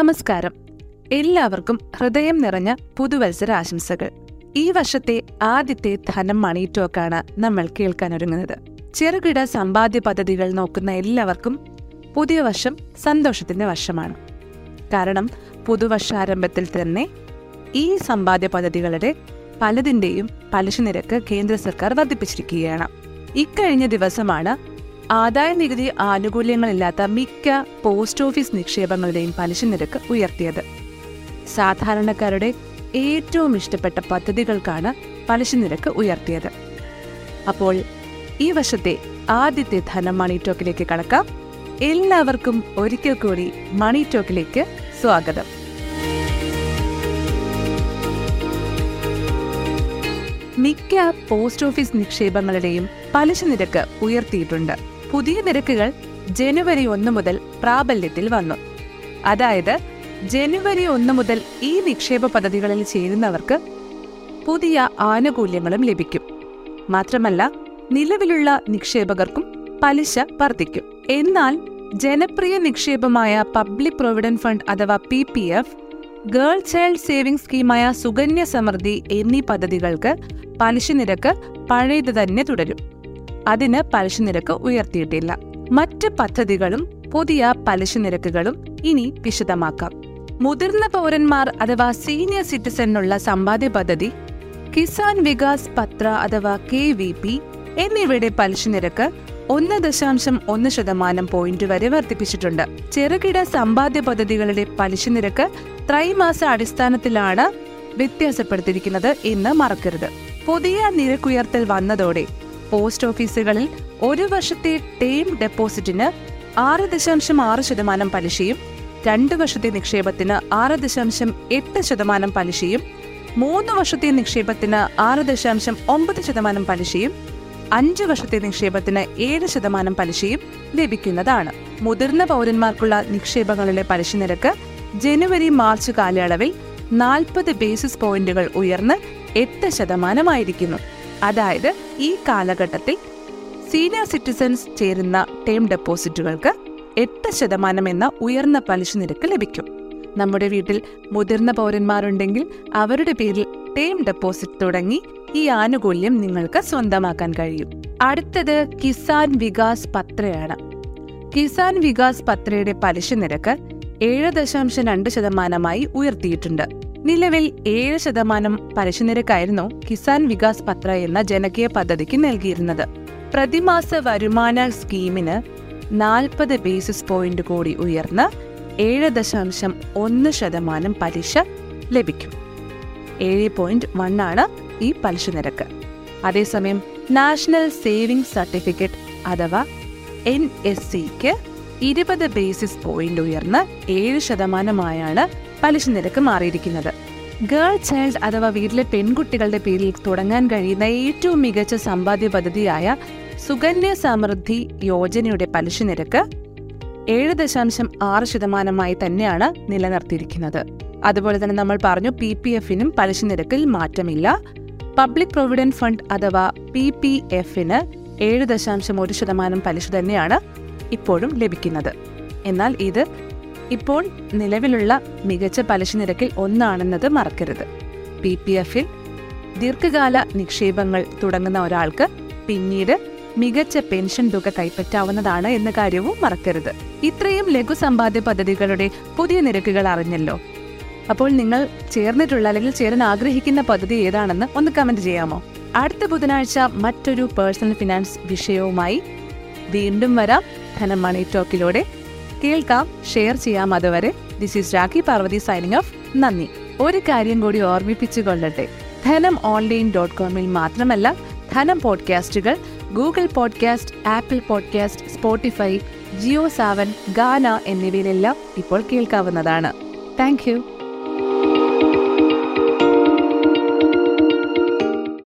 നമസ്കാരം. എല്ലാവർക്കും ഹൃദയം നിറഞ്ഞ പുതുവത്സര ആശംസകൾ ഈ വർഷത്തെ ആദ്യത്തെ ധനം മണി ടോക്കാണ് നമ്മൾ കേൾക്കാൻ ഒരുങ്ങുന്നത്. ചെറുകിട സമ്പാദ്യ പദ്ധതികൾ നോക്കുന്ന എല്ലാവർക്കും പുതിയ വർഷം സന്തോഷത്തിന്റെ വർഷമാണ്. കാരണം പുതുവർഷാരംഭത്തിൽ തന്നെ ഈ സമ്പാദ്യ പദ്ധതികളുടെ പലതിന്റെയും പലിശ നിരക്ക് കേന്ദ്ര സർക്കാർ വർദ്ധിപ്പിച്ചിരിക്കുകയാണ്. ഇക്കഴിഞ്ഞ ദിവസമാണ് ആദായ നികുതി ആനുകൂല്യങ്ങളില്ലാത്ത മിക്ക പോസ്റ്റ് ഓഫീസ് നിക്ഷേപങ്ങളുടെയും പലിശ നിരക്ക് ഉയർത്തിയത്. സാധാരണക്കാരുടെ ഏറ്റവും ഇഷ്ടപ്പെട്ട പദ്ധതികൾക്കാണ് പലിശ നിരക്ക് ഉയർത്തിയത്. അപ്പോൾ ഈ വർഷത്തെ ആദ്യത്തെ ധനം മണി ടോക്കിലേക്ക് കടക്കാം. എല്ലാവർക്കും ഒരിക്കൽ കൂടി മണി ടോക്കിലേക്ക് സ്വാഗതം. മിക്ക പോസ്റ്റ് ഓഫീസ് നിക്ഷേപങ്ങളുടെയും പലിശ നിരക്ക് ഉയർത്തിയിട്ടുണ്ട്. പുതിയ നിരക്കുകൾ ജനുവരി ഒന്ന് മുതൽ പ്രാബല്യത്തിൽ വന്നു. അതായത് ജനുവരി ഒന്ന് മുതൽ ഈ നിക്ഷേപ പദ്ധതികളിൽ ചേരുന്നവർക്ക് പുതിയ ആനുകൂല്യങ്ങളും ലഭിക്കും. മാത്രമല്ല നിലവിലുള്ള നിക്ഷേപകർക്കും പലിശ വർദ്ധിക്കും. എന്നാൽ ജനപ്രിയ നിക്ഷേപമായ പബ്ലിക് പ്രൊവിഡന്റ് ഫണ്ട് അഥവാ P P F girl child saving സ്കീമായ Sukanya Samriddhi എന്നീ പദ്ധതികൾക്ക് പലിശ നിരക്ക് പഴയത് തന്നെ തുടരും. അതിന് പലിശ നിരക്ക് ഉയർത്തിയിട്ടില്ല. മറ്റ് പദ്ധതികളും പുതിയ പലിശ നിരക്കുകളും ഇനി വിശദമാക്കാം. മുതിർന്ന പൗരന്മാർ അഥവാ സീനിയർ സിറ്റിസണിനുള്ള സമ്പാദ്യ പദ്ധതി കിസാൻ വികാസ് പത്ര അഥവാ കെ വി പി എന്നിവയുടെ പലിശ നിരക്ക് ഒന്ന് ദശാംശം ഒന്ന് ശതമാനം പോയിന്റ് വരെ വർദ്ധിപ്പിച്ചിട്ടുണ്ട്. ചെറുകിട സമ്പാദ്യ പദ്ധതികളുടെ പലിശ നിരക്ക് ത്രൈമാസ അടിസ്ഥാനത്തിലാണ് വ്യത്യാസപ്പെടുത്തിയിരിക്കുന്നത് എന്ന് മറക്കരുത്. പുതിയ നിരക്കുയർത്തൽ വന്നതോടെ പോസ്റ്റ് ഓഫീസുകളിൽ ഒരു വർഷത്തെ ടേം ഡെപ്പോസിറ്റിന് ആറ് ദശാംശം ആറ് ശതമാനം പലിശയും രണ്ട് വർഷത്തെ നിക്ഷേപത്തിന് ആറ് ദശാംശം എട്ട് ശതമാനം പലിശയും മൂന്ന് വർഷത്തെ നിക്ഷേപത്തിന് ആറ് ദശാംശം ഒമ്പത് ശതമാനം പലിശയും അഞ്ച് വർഷത്തെ നിക്ഷേപത്തിന് ഏഴ് ശതമാനം പലിശയും ലഭിക്കുന്നതാണ്. മുതിർന്ന പൗരന്മാർക്കുള്ള നിക്ഷേപങ്ങളിലെ പലിശ നിരക്ക് ജനുവരി മാർച്ച് കാലയളവിൽ നാൽപ്പത് ബേസിസ് പോയിന്റുകൾ ഉയർന്ന് എട്ട് ശതമാനമായിരിക്കുന്നു. അതായത് ഈ കാലഘട്ടത്തിൽ സീനിയർ സിറ്റിസൻസ് ചേരുന്ന ടേം ഡെപ്പോസിറ്റുകൾക്ക് എട്ട് ശതമാനം എന്ന ഉയർന്ന പലിശ നിരക്ക് ലഭിക്കും. നമ്മുടെ വീട്ടിൽ മുതിർന്ന പൗരന്മാരുണ്ടെങ്കിൽ അവരുടെ പേരിൽ ടേം ഡെപ്പോസിറ്റ് തുടങ്ങി ഈ ആനുകൂല്യം നിങ്ങൾക്ക് സ്വന്തമാക്കാൻ കഴിയും. അടുത്തത് കിസാൻ വികാസ് പത്രയാണ്. കിസാൻ വികാസ് പത്രയുടെ പലിശ നിരക്ക് ഏഴ് ദശാംശം രണ്ട് ശതമാനമായി ഉയർത്തിയിട്ടുണ്ട്. നിലവിൽ ഏഴ് ശതമാനം പലിശ നിരക്കായിരുന്നു കിസാൻ വികാസ് പത്ര എന്ന ജനകീയ പദ്ധതിക്ക് നൽകിയിരുന്നത്. പ്രതിമാസ വരുമാന സ്കീമിന് നാൽപ്പത് ബേസിസ് പോയിന്റ് കൂടി ഉയർന്ന് ഏഴ് ദശാംശം ഒന്ന് ശതമാനം പലിശ ലഭിക്കും. ഏഴ് പോയിന്റ് വൺ ആണ് ഈ പലിശ നിരക്ക് അതേസമയം നാഷണൽ സേവിംഗ് സർട്ടിഫിക്കറ്റ് അഥവാ എൻ എസ് സിക്ക് ഇരുപത് ബേസിസ് പോയിന്റ് ഉയർന്ന് ഏഴ് ശതമാനമായാണ് പലിശ നിരക്ക് മാറിയിരിക്കുന്നത്. ഗേൾ ചൈൽഡ് അഥവാ വീട്ടിലെ പെൺകുട്ടികളുടെ പേരിൽ തുടങ്ങാൻ കഴിയുന്ന ഏറ്റവും മികച്ച സമ്പാദ്യ പദ്ധതിയായ സുകന്യ സമൃദ്ധി യോജനയുടെ പലിശ നിരക്ക് ഏഴ് ദശാംശം ആറ് ശതമാനമായി തന്നെയാണ് നിലനിർത്തിയിരിക്കുന്നത്. അതുപോലെ തന്നെ നമ്മൾ പറഞ്ഞു പി പി എഫിനും പലിശ നിരക്കിൽ മാറ്റമില്ല. പബ്ലിക് പ്രൊവിഡന്റ് ഫണ്ട് അഥവാ പി പി എഫിന് ഏഴ് ദശാംശം ഒരു ശതമാനം പലിശ തന്നെയാണ് ഇപ്പോഴും ലഭിക്കുന്നത്. എന്നാൽ ഇത് ഇപ്പോൾ നിലവിലുള്ള മികച്ച പലിശ നിരക്കിൽ ഒന്നാണെന്നത് മറക്കരുത്. പി പി എഫിൽ ദീർഘകാല നിക്ഷേപങ്ങൾ തുടങ്ങുന്ന ഒരാൾക്ക് പിന്നീട് മികച്ച പെൻഷൻ തുക കൈപ്പറ്റാവുന്നതാണ് എന്ന കാര്യവും മറക്കരുത്. ഇത്രയും ലഘു സമ്പാദ്യ പദ്ധതികളുടെ പുതിയ നിരക്കുകൾ അറിഞ്ഞല്ലോ. അപ്പോൾ നിങ്ങൾ ചേർന്നിട്ടുള്ള അല്ലെങ്കിൽ ചേരാൻ ആഗ്രഹിക്കുന്ന പദ്ധതി ഏതാണെന്ന് ഒന്ന് കമന്റ് ചെയ്യാമോ? അടുത്ത ബുധനാഴ്ച മറ്റൊരു പേഴ്സണൽ ഫിനാൻസ് വിഷയവുമായി വീണ്ടും വരാം. ധനം മണി ടോക്കിലൂടെ കേൾക്കാം. ഷെയർ ചെയ്യാം അതുവരെ. This is Rakhi Parvathy signing off നന്ദി. ഒരു കാര്യം കൂടി ഓർമ്മിപ്പിച്ചു കൊള്ളട്ടെ. ധനം ഓൺലൈൻ ഡോട്ട് കോമിൽ മാത്രമല്ല ധനം പോഡ്കാസ്റ്റുകൾ Google podcast Apple podcast Spotify Jio Saavn Gaana എന്നിവയിലെല്ലാം ഇപ്പോൾ കേൾക്കാവുന്നതാണ്. താങ്ക്